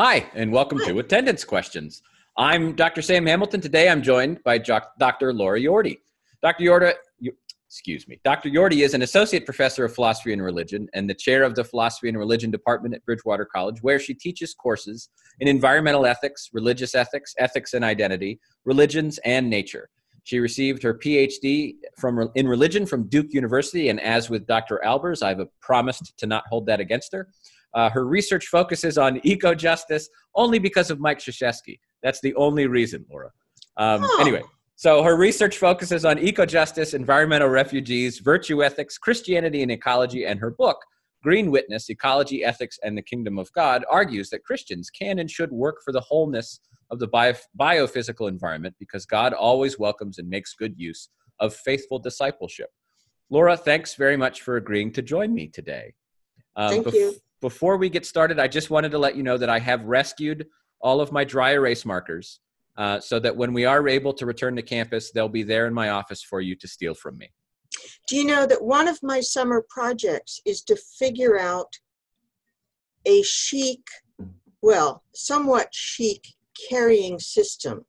Hi, and welcome to Attendance Questions. I'm Dr. Sam Hamilton. Today I'm joined by Dr. Laura Yordy. Dr. Yordy, excuse me, Dr. Yordy is an associate professor of philosophy and religion and the chair of the philosophy and religion department at Bridgewater College, where she teaches courses in environmental ethics, religious ethics, ethics and identity, religions, and nature. She received her PhD from in religion from Duke University, and as with Dr. Albers, I've promised to not hold that against her. Uh, her research focuses on eco justice only because of Mike Krzyzewski. That's the only reason, Laura. Um, oh. Anyway, so her research focuses on eco justice, environmental refugees, virtue ethics, Christianity and ecology, and her book, Green Witness Ecology, Ethics, and the Kingdom of God, argues that Christians can and should work for the wholeness of the bio- biophysical environment because God always welcomes and makes good use of faithful discipleship. Laura, thanks very much for agreeing to join me today. Um, Thank bef- you. Before we get started, I just wanted to let you know that I have rescued all of my dry erase markers uh, so that when we are able to return to campus, they'll be there in my office for you to steal from me. Do you know that one of my summer projects is to figure out a chic, well, somewhat chic carrying system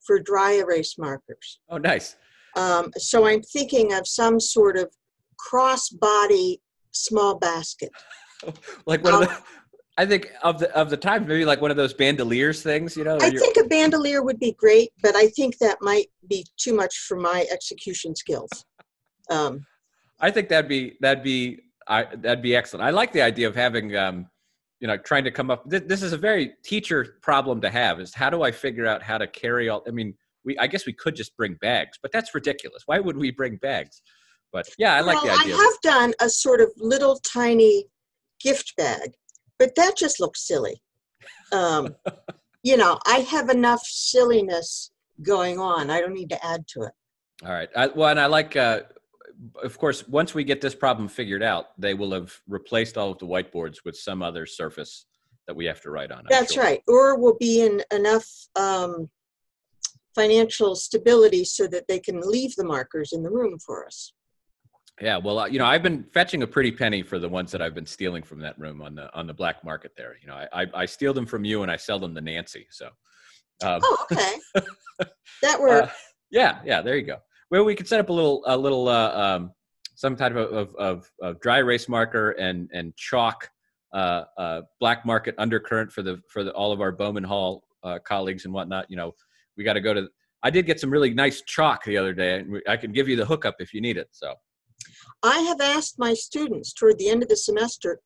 for dry erase markers? Oh, nice. Um, so I'm thinking of some sort of cross-body small basket. like one um, of the, I think of the of the times maybe like one of those bandoliers things, you know. I think a bandolier would be great, but I think that might be too much for my execution skills. Um, I think that'd be that'd be I, that'd be excellent. I like the idea of having um, you know trying to come up. This, this is a very teacher problem to have. Is how do I figure out how to carry all? I mean, we I guess we could just bring bags, but that's ridiculous. Why would we bring bags? But yeah, I like well, the idea. I have done a sort of little tiny gift bag, but that just looks silly. Um, you know, I have enough silliness going on. I don't need to add to it. All right. I, well, and I like, uh, of course, once we get this problem figured out, they will have replaced all of the whiteboards with some other surface that we have to write on. I'm That's sure. right. Or we'll be in enough um, financial stability so that they can leave the markers in the room for us. Yeah, well, uh, you know, I've been fetching a pretty penny for the ones that I've been stealing from that room on the on the black market there. You know, I I, I steal them from you and I sell them to Nancy. So. Um, oh, okay. that works. Uh, yeah, yeah. There you go. Well, we could set up a little a little uh, um, some type of, of, of, of dry erase marker and and chalk uh, uh, black market undercurrent for the for the, all of our Bowman Hall uh, colleagues and whatnot. You know, we got to go to. I did get some really nice chalk the other day. And I can give you the hookup if you need it. So. I have asked my students toward the end of the semester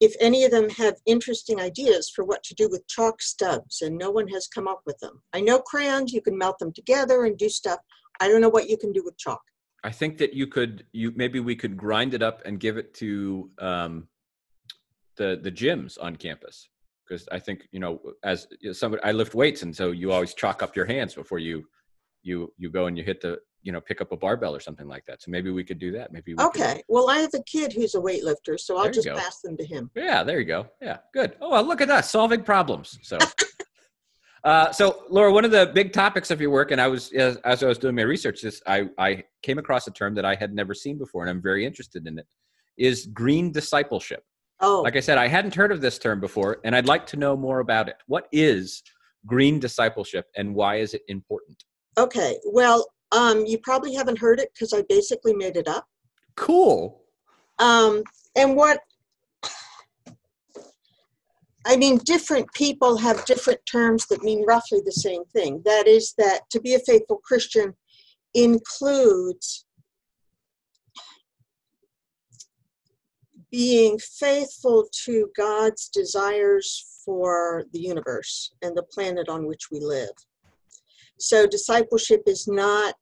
if any of them have interesting ideas for what to do with chalk stubs, and no one has come up with them. I know crayons, you can melt them together and do stuff. I don't know what you can do with chalk. I think that you could, you maybe we could grind it up and give it to um, the the gyms on campus because I think you know as somebody I lift weights and so you always chalk up your hands before you you you go and you hit the you know pick up a barbell or something like that. So maybe we could do that. Maybe we okay. Could. well i have a kid who's a weightlifter so i'll just pass them to him. Yeah there you go. Yeah good. Oh well look at that solving problems. So uh, so laura one of the big topics of your work and i was as, as i was doing my research this I, I came across a term that i had never seen before and i'm very interested in it is green discipleship. Oh. Like i said i hadn't heard of this term before and i'd like to know more about it. What is green discipleship and why is it important okay well um, you probably haven't heard it because I basically made it up. Cool. Um, and what I mean, different people have different terms that mean roughly the same thing. That is, that to be a faithful Christian includes being faithful to God's desires for the universe and the planet on which we live. So discipleship is not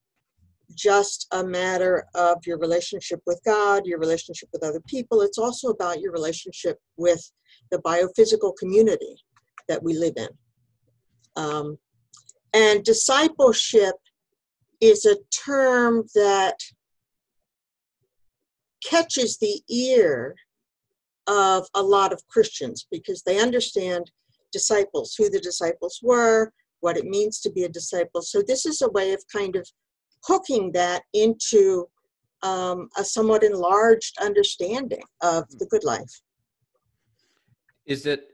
just a matter of your relationship with God, your relationship with other people. It's also about your relationship with the biophysical community that we live in. Um, and discipleship is a term that catches the ear of a lot of Christians because they understand disciples, who the disciples were, what it means to be a disciple. So this is a way of kind of hooking that into um, a somewhat enlarged understanding of the good life. Is it?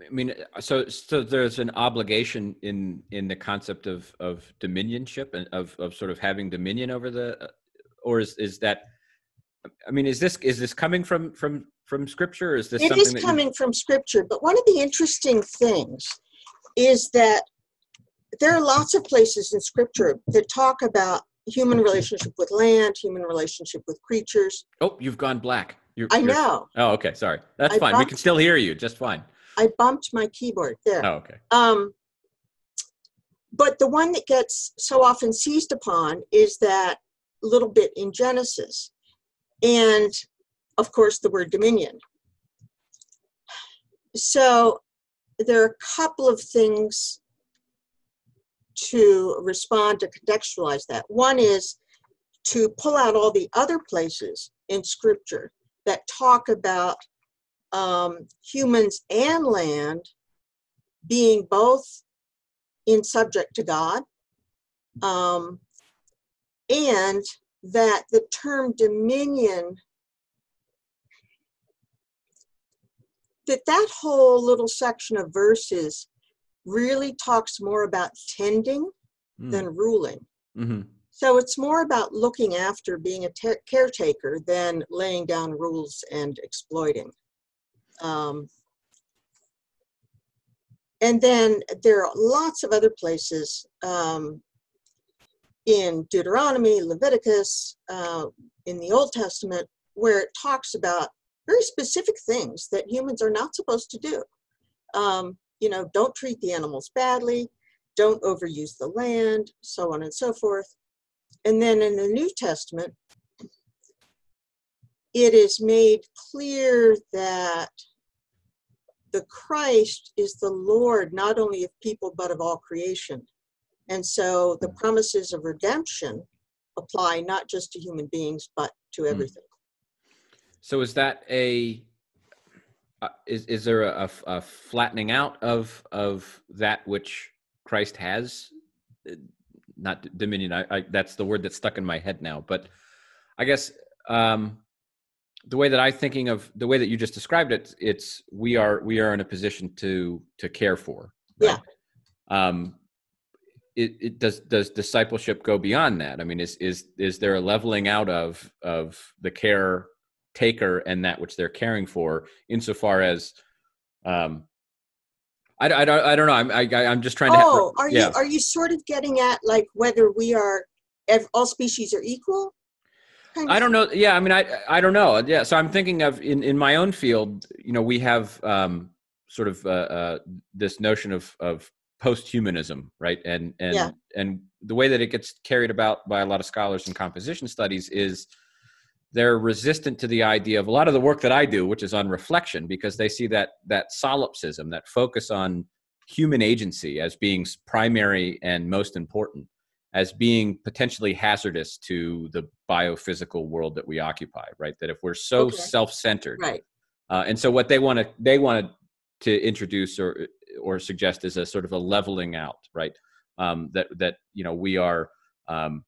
I mean, so so there's an obligation in in the concept of of dominionship and of of sort of having dominion over the, or is is that? I mean, is this is this coming from from from scripture? Or is this It something is that you- coming from scripture, but one of the interesting things is that there are lots of places in scripture that talk about human relationship with land, human relationship with creatures. Oh, you've gone black. You're, I know. Oh, okay. Sorry. That's I fine. We can still hear you just fine. I bumped my keyboard there. Oh, okay. Um, but the one that gets so often seized upon is that little bit in Genesis. And of course, the word dominion. So there are a couple of things to respond to contextualize that. One is to pull out all the other places in scripture that talk about um, humans and land being both in subject to God, um, and that the term dominion, that that whole little section of verses really talks more about tending than ruling. Mm-hmm. So it's more about looking after being a ter- caretaker than laying down rules and exploiting. Um, and then there are lots of other places um, in Deuteronomy, Leviticus, uh, in the Old Testament, where it talks about very specific things that humans are not supposed to do. Um, you know, don't treat the animals badly, don't overuse the land, so on and so forth. And then in the New Testament, it is made clear that the Christ is the Lord not only of people but of all creation. And so the promises of redemption apply not just to human beings but to Mm. everything. So is that a uh, is is there a flattening out of of that which Christ has? Uh, Not dominion. I, I that's the word that's stuck in my head now. But I guess um, the way that I'm thinking of the way that you just described it, it's we are we are in a position to to care for. Yeah. Um, it, it does does discipleship go beyond that? I mean, is is is there a leveling out of of the care taker and that which they're caring for, insofar as um, I, I, don't I don't know. I'm I, I'm just trying to. Oh, are yeah. you are you sort of getting at like whether we are ev- all species are equal? Kind I don't know. Yeah, I mean, I I don't know. Yeah, so I'm thinking of in in my own field. You know, we have um, sort of uh, uh, this notion of of post-humanism, right? And and Yeah. and the way that it gets carried about by a lot of scholars in composition studies is they're resistant to the idea of a lot of the work that I do, which is on reflection, because they see that that solipsism, that focus on human agency as being primary and most important, as being potentially hazardous to the biophysical world that we occupy. Right? That if we're so Okay. self-centered, Right. uh, and so what they want to they want to introduce or or suggest is a sort of a leveling out, right? Um, that that you know we are, um,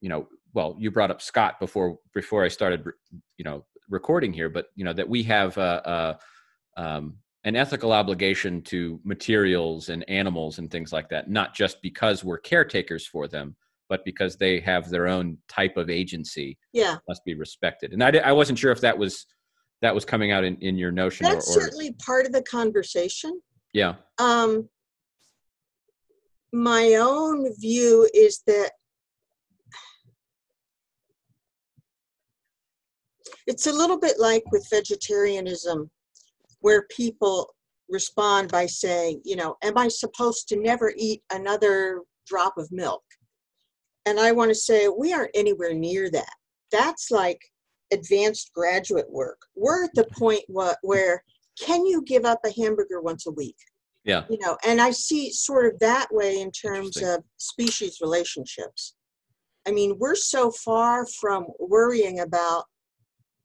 you know, well, you brought up Scott before before I started, you know, recording here, but you know that we have a, a um, an ethical obligation to materials and animals and things like that, not just because we're caretakers for them, but because they have their own type of agency Yeah, must be respected. And I, I wasn't sure if that was that was coming out in, in your notion that's or, or certainly part of the conversation. yeah. Um, my own view is that it's a little bit like with vegetarianism, where people respond by saying, you know, am I supposed to never eat another drop of milk? And I want to say, we aren't anywhere near that. That's like advanced graduate work. We're at the point what, where can you give up a hamburger once a week? Yeah. You know, and I see sort of that way in terms of species relationships. I mean, we're so far from worrying about,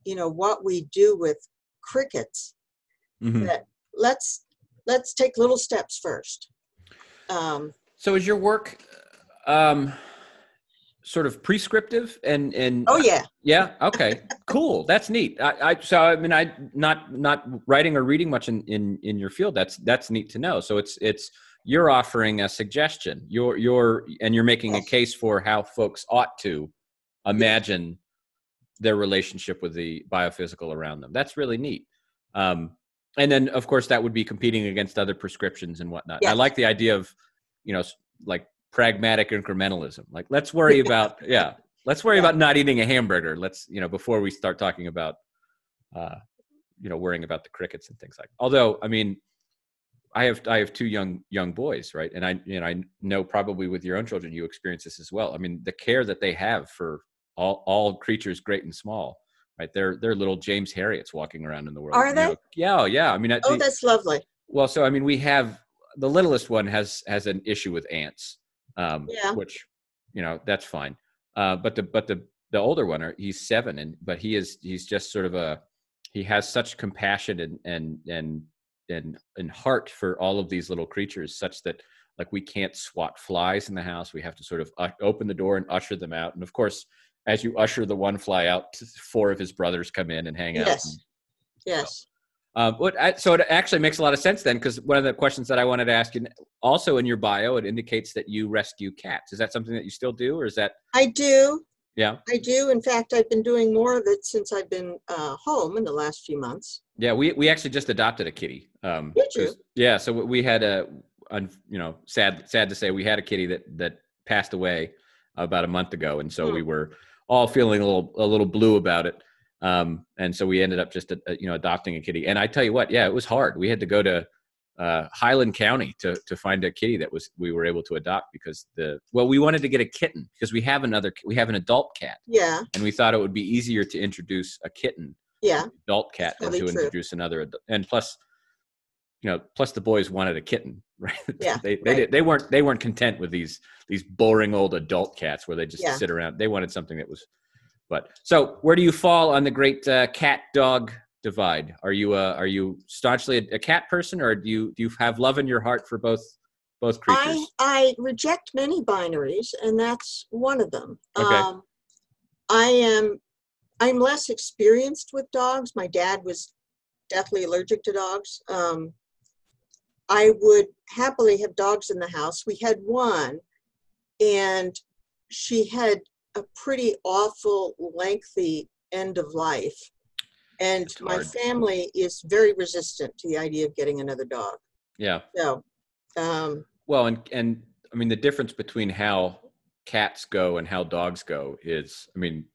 you know, what we do with crickets Mhm. that let's let's take little steps first. Um, So is your work um, sort of prescriptive and and Oh yeah, yeah? Okay. Cool. That's neat. I, I so i mean i not not writing or reading much in in in your field. That's that's neat to know. So it's it's you're offering a suggestion. You're you're and you're making a case for how folks ought to imagine their relationship with the biophysical around them. That's really neat. Um and then of course that would be competing against other prescriptions and whatnot. I like the idea of you know like pragmatic incrementalism. Like let's worry about yeah let's worry Yeah. about not eating a hamburger. Let's you know before we start talking about uh you know worrying about the crickets and things like although i mean i have i have two young young boys right? And i you know i know probably with your own children you experience this as well. I mean the care that they have for all all creatures great and small right they're they're little james herriots walking around in the world Are they? know. yeah yeah i mean oh the- that's lovely. well, so I mean, we have the littlest one has has an issue with ants, um, Yeah. which you know that's fine. Uh, but the but the the older one, are- he's seven, and but he is he's just sort of a he has such compassion and and and and and heart for all of these little creatures, such that like we can't swat flies in the house. We have to sort of u- open the door and usher them out. And of course, as you usher the one fly out, four of his brothers come in and hang out. Yes. and- Yes. um, what I, so it actually makes a lot of sense then, because one of the questions that I wanted to ask you, also in your bio, it indicates that you rescue cats. Is that something that you still do, or is that I do. yeah, I do. In fact, I've been doing more of it since I've been uh, home in the last few months. yeah? We we actually just adopted a kitty. Um, Did you? Yeah, so we had a, you know, sad sad to say, we had a kitty that that passed away about a month ago, and so Hmm. we were all feeling a little a little blue about it. Um, and so we ended up just uh, you know adopting a kitty. And I tell you what, yeah, it was hard. We had to go to uh, Highland County to to find a kitty that was we were able to adopt because the well we wanted to get a kitten because we have another we have an adult cat Yeah. and we thought it would be easier to introduce a kitten Yeah. adult cat than to true. introduce another and plus you know plus the boys wanted a kitten right Yeah, they they, right. did, they weren't they weren't content with these these boring old adult cats where they just Yeah. sit around they wanted something that was but so where do you fall on the great uh, cat dog divide are you uh, are you staunchly a, a cat person or do you do you have love in your heart for both both creatures I I reject many binaries, and that's one of them. Okay. Um, I am I'm less experienced with dogs. My dad was deathly allergic to dogs. Um, I would happily have dogs in the house. We had one, and she had a pretty awful, lengthy end of life. And my hard. family is very resistant to the idea of getting another dog. yeah So, um, Well, and and I mean the difference between how cats go and how dogs go is, I mean,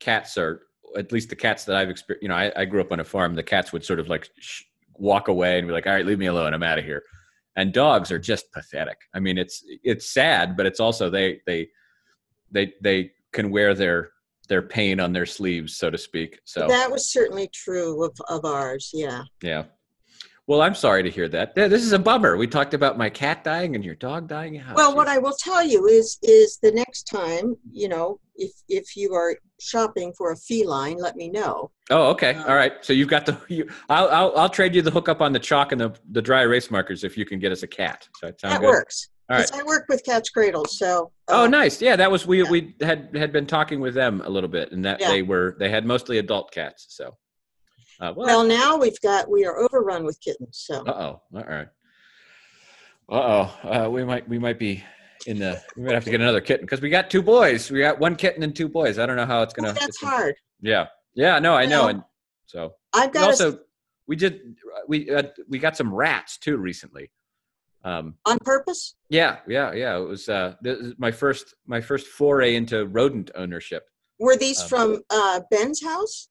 cats are at least the cats that I've experienced. You know, I, I grew up on a farm. The cats would sort of like sh- walk away and be like, "All right, leave me alone. I'm out of here." And dogs are just pathetic. I mean, it's it's sad, but it's also they they they they can wear their their pain on their sleeves, so to speak. So That was certainly true of, of ours, yeah. yeah. Well, I'm sorry to hear that. This is a bummer. We talked about my cat dying and your dog dying. Oh, Well, what. I will tell you is, is the next time, you know, if, if you are shopping for a feline, let me know. Oh, okay. Um, All right. So you've got the. You, I'll, I'll I'll trade you the hookup on the chalk and the the dry erase markers if you can get us a cat. So that That works. All right. I work with Cat's Cradles, so. Oh, uh, nice. Yeah, that was we yeah. we had had been talking with them a little bit, and that Yeah. they were they had mostly adult cats. So. Uh, well. Well, now we've got, we are overrun with kittens, so. uh oh. All right. Uh oh. We might we might be in the we might have to get another kitten because we got two boys. We got one kitten and two boys. I don't know how it's gonna. Ooh, That's it's gonna- hard. Yeah. Yeah. No, I know. Well, And so I've got, a- also we did we uh, we got some rats too recently. Um, on purpose? yeah, yeah, yeah. It was uh, this is my first my first foray into rodent ownership. Were these Um, from uh, Ben's house?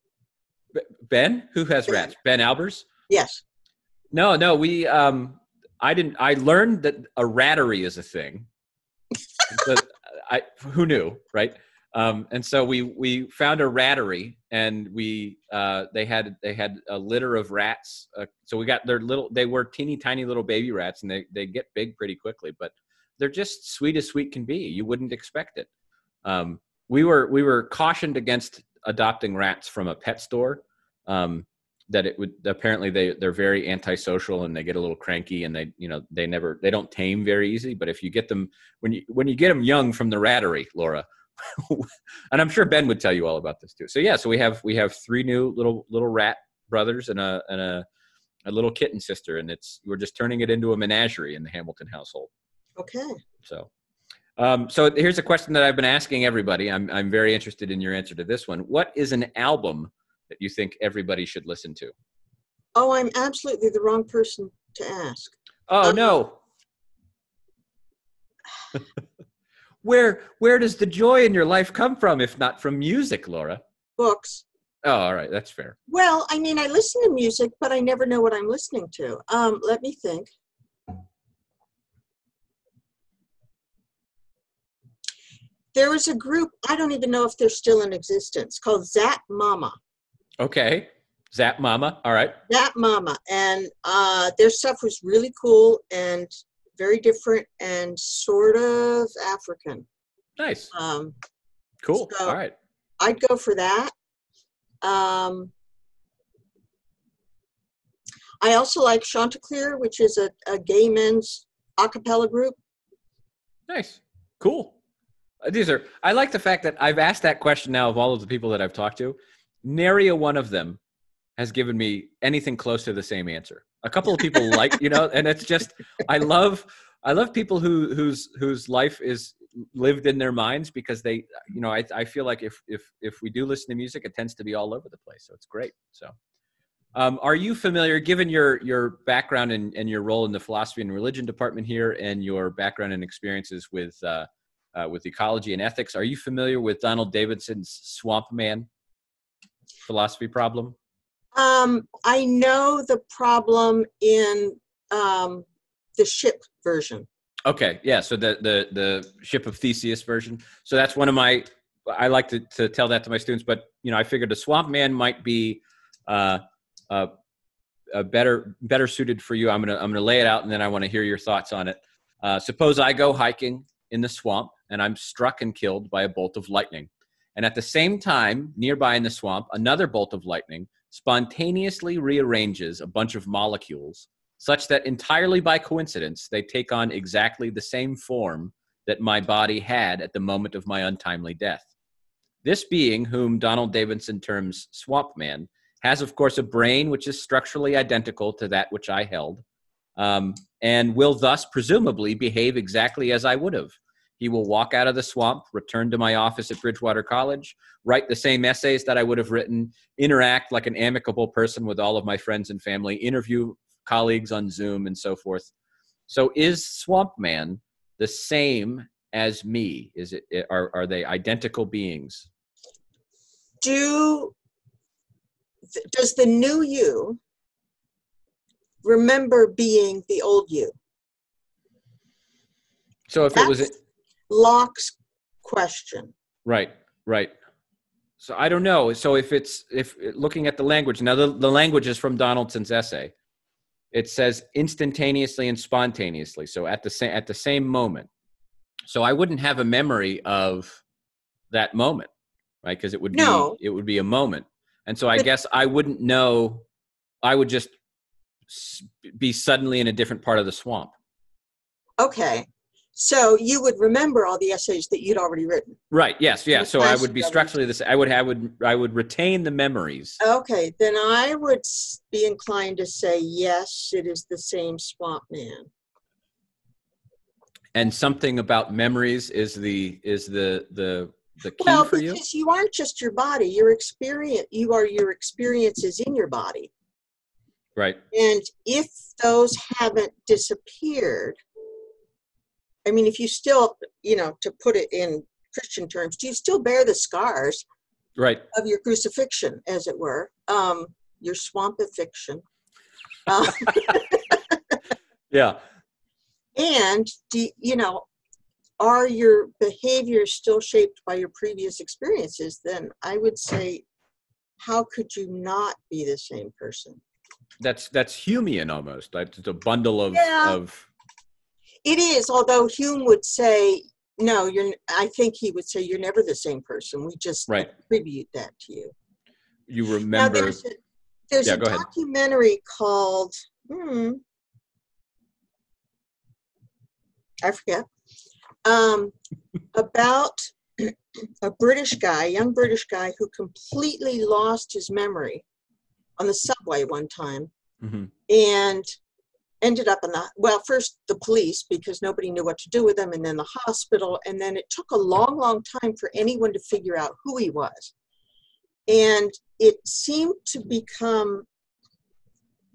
Ben, who has rats? Ben Albers? Yes. No, no. We um, I didn't. I learned that a rattery is a thing. but I who knew, right? Um, and so we we found a rattery, and we uh, they had they had a litter of rats. Uh, so we got their little. They were teeny tiny little baby rats, and they they get big pretty quickly. But they're just sweet as sweet can be. You wouldn't expect it. Um, we were we were cautioned against adopting rats from a pet store. Um, that it would apparently they they're very antisocial and they get a little cranky and they you know they never they don't tame very easy. But if you get them when you when you get them young from the rattery, Laura, and I'm sure Ben would tell you all about this too. So yeah, so we have we have three new little little rat brothers and a and a a little kitten sister, and it's we're just turning it into a menagerie in the Hamilton household. Okay. So, um, so here's a question that I've been asking everybody. I'm I'm very interested in your answer to this one. What is an album that you think everybody should listen to? Oh, I'm absolutely the wrong person to ask. Oh Um, no. where where does the joy in your life come from if not from music, Laura? Books. Oh, all right, that's fair. Well, I mean, I listen to music, but I never know what I'm listening to. Um, let me think. There was a group, I don't even know if they're still in existence, called Zap Mama. Okay. Zap Mama. All right. Zap Mama. And uh, their stuff was really cool and very different and sort of African. Nice. Um, Cool. so- all right. I'd go for that. Um, I also like Chanticleer, which is a, a gay men's a cappella group. Nice. Cool. These are, I like the fact that I've asked that question now of all of the people that I've talked to. Nary a one of them has given me anything close to the same answer. A couple of people like, you know, and it's just, I love, I love people who, whose, whose life is lived in their minds because they, you know, I, I feel like if, if, if we do listen to music, it tends to be all over the place. So it's great. So, um, are you familiar, given your your background and, and your role in the philosophy and religion department here, and your background and experiences with uh, uh, with ecology and ethics, are you familiar with Donald Davidson's Swamp Man philosophy problem? Um, I know the problem in um, the ship version. Okay, yeah. So the the the ship of Theseus version. So that's one of my. I like to to tell that to my students, but you know, I figured the Swamp Man might be. Uh, uh, uh, better better suited for you. I'm gonna I'm gonna lay it out, and then I want to hear your thoughts on it. Uh, suppose I go hiking in the swamp, and I'm struck and killed by a bolt of lightning, and at the same time, nearby in the swamp, another bolt of lightning spontaneously rearranges a bunch of molecules such that entirely by coincidence they take on exactly the same form that my body had at the moment of my untimely death. This being, whom Donald Davidson terms Swamp Man, has, of course, a brain which is structurally identical to that which I held, um, and will thus presumably behave exactly as I would have. He will walk out of the swamp, return to my office at Bridgewater College, write the same essays that I would have written, interact like an amicable person with all of my friends and family, interview colleagues on Zoom, and so forth. So, is Swamp Man the same as me? Is it are are they identical beings? Do does the new you remember being the old you? So if it was That's Locke's question. Right, right. So I don't know. So if it's if looking at the language now, the, the language is from Donaldson's essay. It says instantaneously and spontaneously. So at the same at the same moment. So I wouldn't have a memory of that moment, right? Because it would be it would be a moment, and so I But- guess I wouldn't know. I would just be suddenly in a different part of the swamp. Okay. So you would remember all the essays that you'd already written. Right. Yes. Yeah. So I would be structurally this. I would. I would. I would retain the memories. Okay, then I would be inclined to say yes, it is the same swamp man. and something about memories is the is the the the key Well, for you because you aren't just your body, your experience, you are your experiences in your body. right And if those haven't disappeared, I mean, if you still, you know, to put it in Christian terms, do you still bear the scars right of your crucifixion, as it were, um, your swampifiction? Uh, yeah and do, you know, are your behaviors still shaped by your previous experiences? Then I would say, how could you not be the same person? that's that's humean almost it's a bundle of Yeah. of It is, although Hume would say, no, you're, I think he would say, you're never the same person. We just Right. attribute that to you. you Now, remember there's a, there's Yeah, a go ahead. documentary called, hmm, I forget, um, about a British guy, young British guy, who completely lost his memory on the subway one time hmm and ended up in the well first the police because nobody knew what to do with him and then the hospital and then it took a long long time for anyone to figure out who he was. And it seemed to become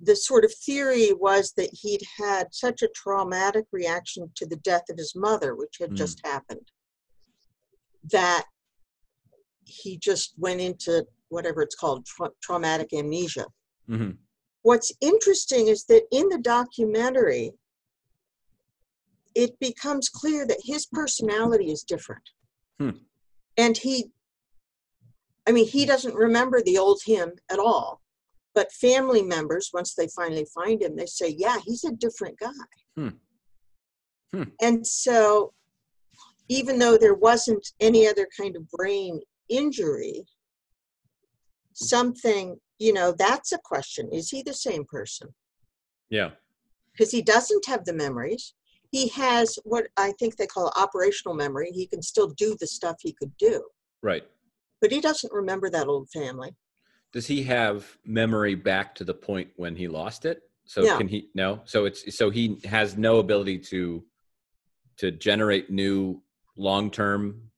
the sort of theory was that he'd had such a traumatic reaction to the death of his mother which had Mm. just happened that he just went into whatever it's called tra- traumatic amnesia. Hmm what's interesting is that in the documentary it becomes clear that his personality is different Hmm. and he i mean he doesn't remember the old him at all but family members once they finally find him they say yeah he's a different guy Hmm. Hmm. and so even though there wasn't any other kind of brain injury something you know that's a question is he the same person Yeah. because he doesn't have the memories. He has what I think they call operational memory. He can still do the stuff he could do, Right. but he doesn't remember that old family. Does he have memory back to the point when he lost it? So No. can he no? So it's so he has no ability to to generate new long term.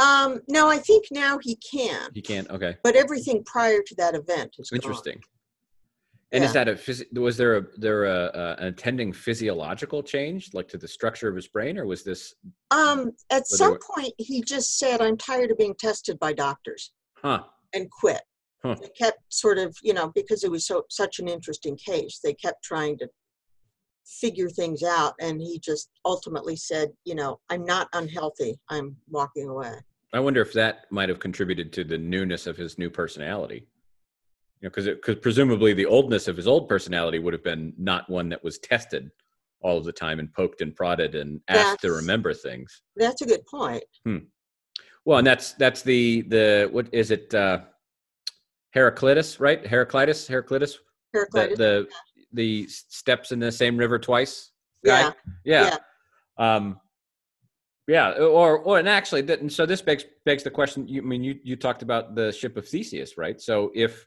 Um, no, I think now he can, He can't. Okay, but everything prior to that event is gone. interesting. And is that a phys- was there a there a, an attending physiological change like to the structure of his brain, or was this Um, at some it- point, he just said, "I'm tired of being tested by doctors," huh? and quit. Huh. They kept sort of, you know, because it was so such an interesting case. They kept trying to figure things out, and he just ultimately said, "You know, I'm not unhealthy. I'm walking away." I wonder if that might have contributed to the newness of his new personality. You know, because because presumably the oldness of his old personality would have been not one that was tested all of the time and poked and prodded and asked to remember things. That's a good point. Well, and that's that's the the what is it? uh Heraclitus, right? Heraclitus, Heraclitus, the Heraclitus. the the steps in the same river twice. guy? yeah, yeah um yeah or or and actually that and so this begs begs the question you I mean you you talked about the ship of theseus right? So if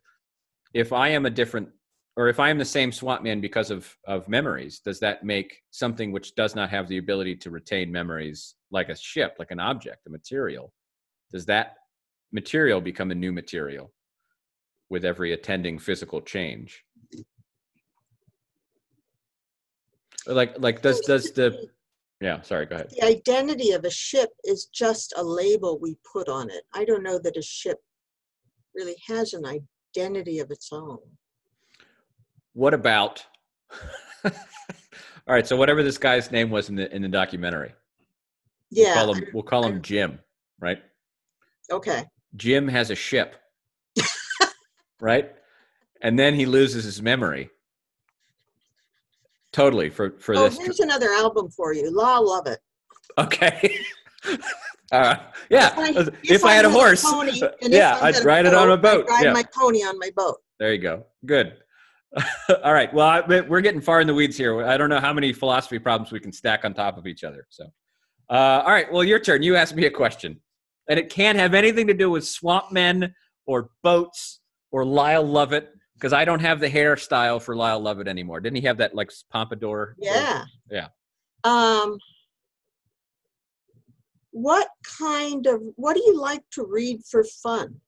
if i am a different or if i am the same swamp man because of of memories does that make something which does not have the ability to retain memories like a ship like an object a material does that material become a new material with every attending physical change? Like like does does the yeah sorry go ahead the identity of a ship is just a label we put on it. I don't know that a ship really has an identity of its own. what about all right so whatever this guy's name was in the in the documentary we'll Yeah. call him, we'll call him jim right Okay. jim has a ship right and then he loses his memory totally for for this. Oh, this here's another album for you. Lyle Lovett. okay uh, yeah If I- if, i had a horse pony, yeah i'd ride it on a boat I'd ride yeah my pony on my boat. There you go. Good. All right. Well, I, we're getting far in the weeds here. I don't know how many philosophy problems we can stack on top of each other. So, uh, all right. Well, your turn. You asked me a question, and it can't have anything to do with swamp men or boats or Lyle Lovett because I don't have the hairstyle for Lyle Lovett anymore. Didn't he have that like pompadour? Yeah. Yeah. Um, what kind of what do you like to read for fun?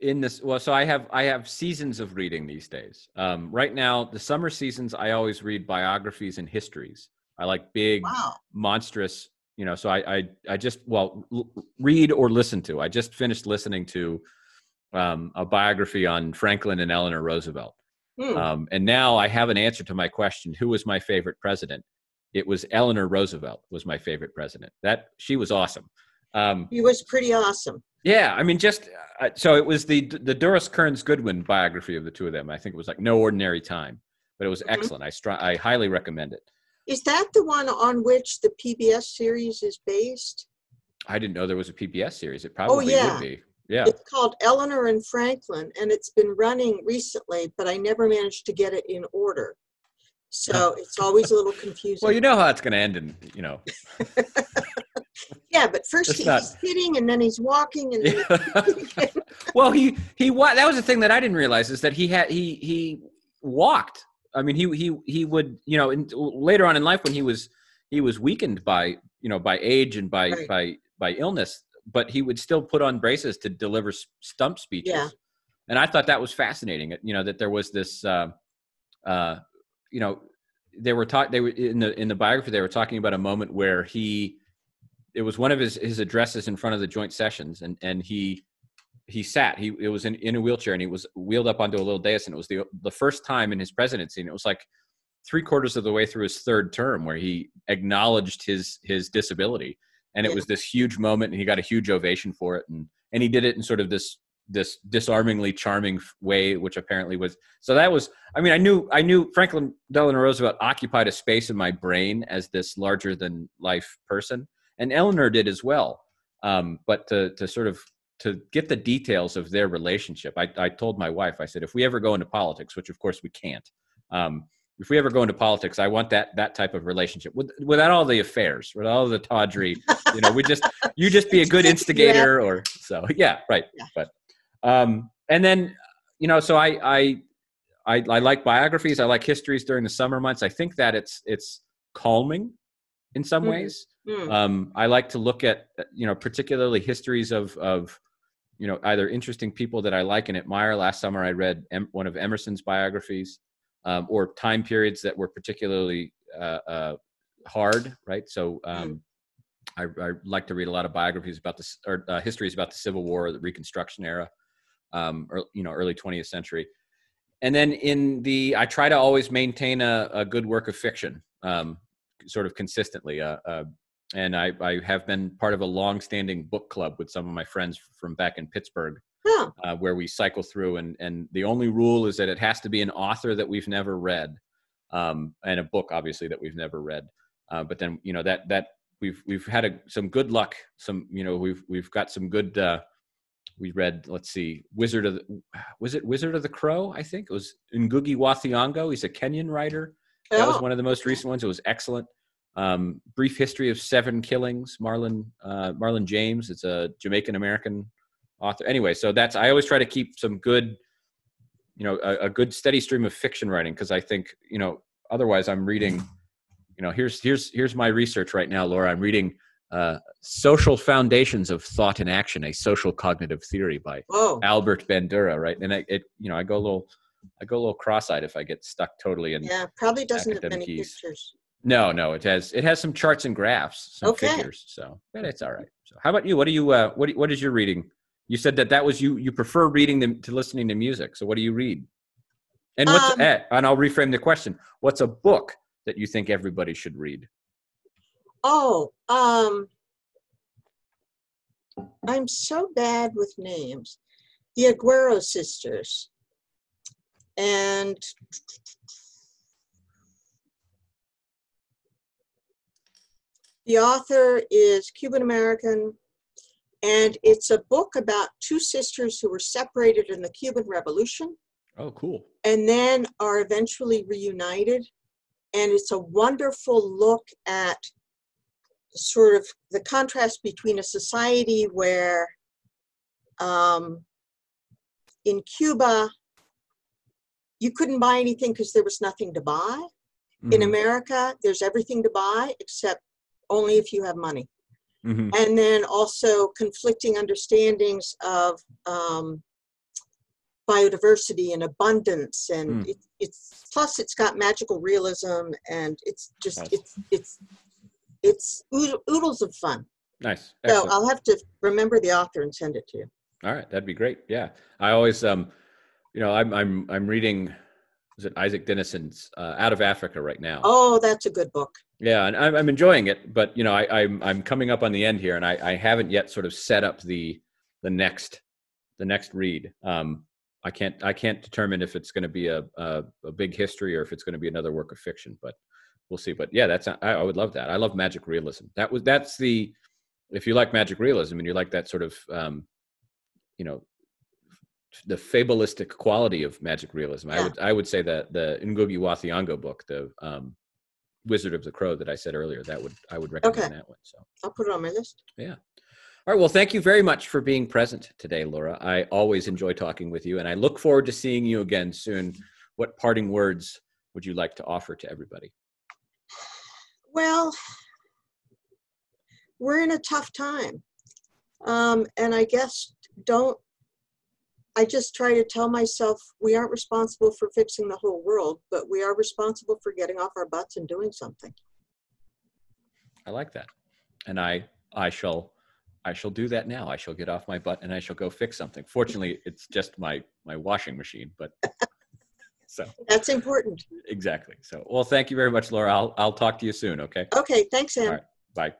in this well so i have i have seasons of reading these days um, right now the summer seasons i always read biographies and histories i like big Wow. monstrous you know so i i, I just well l- read or listen to i just finished listening to um, a biography on franklin and eleanor roosevelt Hmm. um, and now i have an answer to my question who was my favorite president it was eleanor roosevelt was my favorite president that she was awesome um, he was pretty awesome. yeah, I mean, just uh, so it was the the Doris Kearns Goodwin biography of the two of them. I think it was like No Ordinary Time, but it was Mhm. excellent. I str- I highly recommend it. Is that the one on which the PBS series is based? I didn't know there was a PBS series. It probably Oh, yeah. would be. Yeah. It's called Eleanor and Franklin, and it's been running recently, but I never managed to get it in order. So it's always a little confusing. Well, you know how it's going to end, and you know. Yeah, but first That's he's not- sitting and then he's walking and then well, he he wa- that was the thing that I didn't realize is that he had he he walked. I mean, he he he would you know in, later on in life when he was he was weakened by you know by age and by Right. by by illness, but he would still put on braces to deliver stump speeches. Yeah. And I thought that was fascinating. You know that there was this, uh, uh, you know, they were taught they were in the in the biography they were talking about a moment where he it was one of his his addresses in front of the joint sessions and and he he sat he it was in, in a wheelchair and he was wheeled up onto a little dais and it was the the first time in his presidency and it was like three quarters of the way through his third term where he acknowledged his his disability and it Yeah. was this huge moment and he got a huge ovation for it and and he did it in sort of this this disarmingly charming way which apparently was so that was i mean i knew i knew franklin delano roosevelt occupied a space in my brain as this larger than life person and eleanor did as well um, but to to sort of to get the details of their relationship I, I told my wife i said if we ever go into politics which of course we can't um, if we ever go into politics i want that that type of relationship with, without all the affairs without all the tawdry you know we just you just be a good instigator or so. Yeah right. Yeah. but um and then you know so I, I i i like biographies. I like histories during the summer months. I think that it's it's calming in some Mhm. ways. Hmm. um i like to look at you know particularly histories of of you know either interesting people that i like and admire. Last summer i read em- one of emerson's biographies um, or time periods that were particularly uh, uh, hard right so um I, I like to read a lot of biographies about this or uh, histories about the Civil War, the Reconstruction era, um, or you know, early 20th century. And then in the, I try to always maintain a, a good work of fiction, um, sort of consistently. Uh, uh, and I, I have been part of a long-standing book club with some of my friends from back in Pittsburgh, Huh. uh, where we cycle through, and and the only rule is that it has to be an author that we've never read, um, and a book obviously that we've never read. Uh, but then you know that that we've we've had a, some good luck. Some you know we've we've got some good. Uh, we read let's see, Wizard of the was it Wizard of the Crow? I think it was Ngugi wa Thiong'o. He's a Kenyan writer. That was one of the most recent ones. It was excellent. Um, Brief History of Seven Killings, Marlon uh, Marlon James. It's a Jamaican American author. Anyway, so that's I always try to keep some good, you know, a, a good steady stream of fiction writing because I think you know otherwise I'm reading. You know, here's here's here's my research right now, Laura. I'm reading uh, "Social Foundations of Thought and Action: A Social Cognitive Theory" by Whoa. Albert Bandura, right? And I, it, you know, I go a little, I go a little cross-eyed if I get stuck totally in Yeah, probably doesn't have many keys. pictures. no, no, it has it has some charts and graphs, some Okay. figures. So, but it's all right. So, how about you? What do you uh, what what is your reading? You said that that was you. You prefer reading them to listening to music. So, what do you read? And what's Um, and I'll reframe the question. What's a book that you think everybody should read? Oh, um, I'm so bad with names. The Aguero sisters. And the author is Cuban American, and it's a book about two sisters who were separated in the Cuban Revolution Oh, cool. and then are eventually reunited. And it's a wonderful look at sort of the contrast between a society where um, in Cuba, you couldn't buy anything because there was nothing to buy. In Mhm, America, there's everything to buy except only if you have money. Mhm. And then also conflicting understandings of um, biodiversity and abundance, and Mm. it, it's plus it's got magical realism, and it's just Nice. it's it's it's oodles of fun. Nice. So I'll have to remember the author and send it to you. All right, that'd be great. Yeah, I always, um, you know, I'm I'm I'm reading, is it Isak Dinesen's uh, Out of Africa right now? Oh, that's a good book. Yeah, and I'm I'm enjoying it, but you know, I, I'm I'm coming up on the end here, and I I haven't yet sort of set up the the next the next read. Um, I can't I can't determine if it's going to be a, a a big history or if it's going to be another work of fiction, but we'll see. But yeah, that's I, I would love that. I love magic realism. That was that's the if you like magic realism and you like that sort of um, you know the fabulistic quality of magic realism, I would I would say that the Ngugi wa Thiong'o book, the um, Wizard of the Crow that I said earlier. That would I would recommend Okay. that one. So. I'll put it on my list. Yeah. All right. Well, thank you very much for being present today, Laura. I always enjoy talking with you, and I look forward to seeing you again soon. What parting words would you like to offer to everybody? Well, we're in a tough time. Um, and I guess don't, I just try to tell myself we aren't responsible for fixing the whole world, but we are responsible for getting off our butts and doing something. I like that, and I I shall I shall do that now. I shall get off my butt and I shall go fix something. Fortunately, it's just my my washing machine, but so That's important. exactly. So well, thank you very much, Laura. I'll I'll talk to you soon. Okay. Okay, thanks, Sam. Right. Bye.